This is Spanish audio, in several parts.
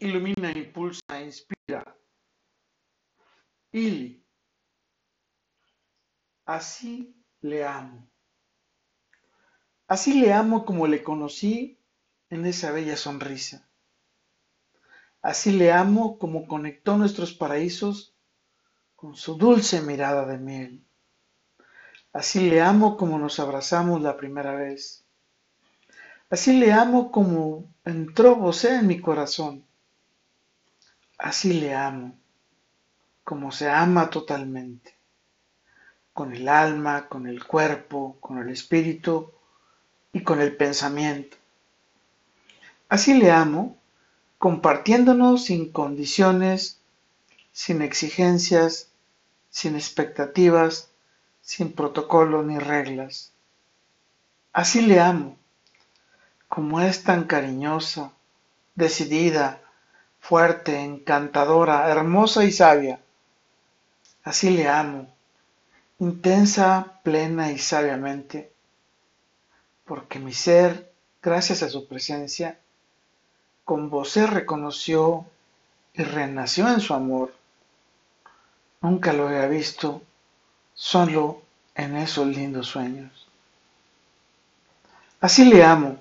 ilumina, impulsa, inspira. Ili. Así le amo. Así le amo como le conocí en esa bella sonrisa. Así le amo como conectó nuestros paraísos con su dulce mirada de miel. Así le amo como nos abrazamos la primera vez. Así le amo como entró vos en mi corazón. Así le amo, como se ama totalmente, con el alma, con el cuerpo, con el espíritu y con el pensamiento. Así le amo, compartiéndonos sin condiciones, sin exigencias, sin expectativas, sin protocolo ni reglas. Así le amo, como es tan cariñosa, decidida, fuerte, encantadora, hermosa y sabia. Así le amo, intensa, plena y sabiamente, porque mi ser, gracias a su presencia, con se reconoció y renació en su amor. Nunca lo había visto, solo en esos lindos sueños. Así le amo,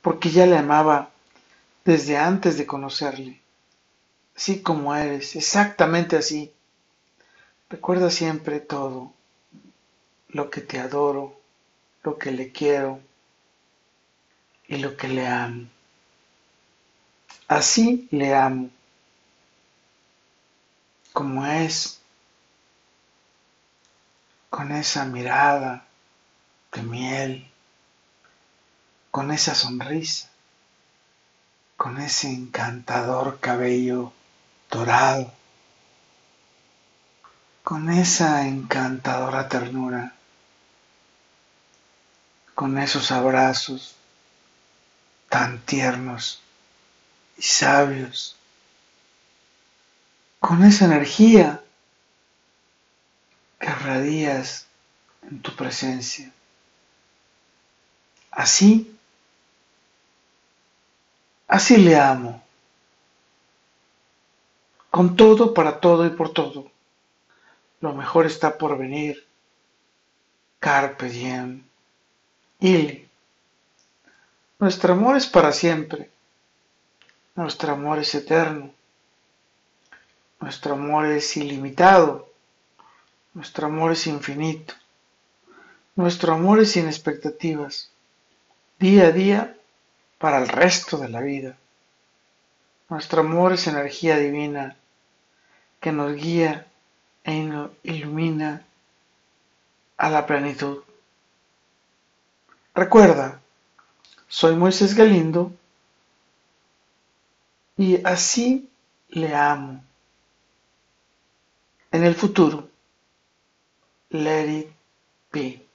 porque ya le amaba desde antes de conocerle, así como eres, exactamente así. Recuerda siempre todo, lo que te adoro, lo que le quiero y lo que le amo. Así le amo, como es, con esa mirada de miel, con esa sonrisa, con ese encantador cabello dorado, con esa encantadora ternura, con esos abrazos tan tiernos y sabios, con esa energía que radias en tu presencia. Así Así le amo. Con todo, para todo y por todo. Lo mejor está por venir. Carpe diem. Ili. Nuestro amor es para siempre. Nuestro amor es eterno. Nuestro amor es ilimitado. Nuestro amor es infinito. Nuestro amor es sin expectativas. Día a día para el resto de la vida. Nuestro amor es energía divina que nos guía e ilumina a la plenitud. Recuerda, soy Moisés Galindo y así le amo. En el futuro, let it be.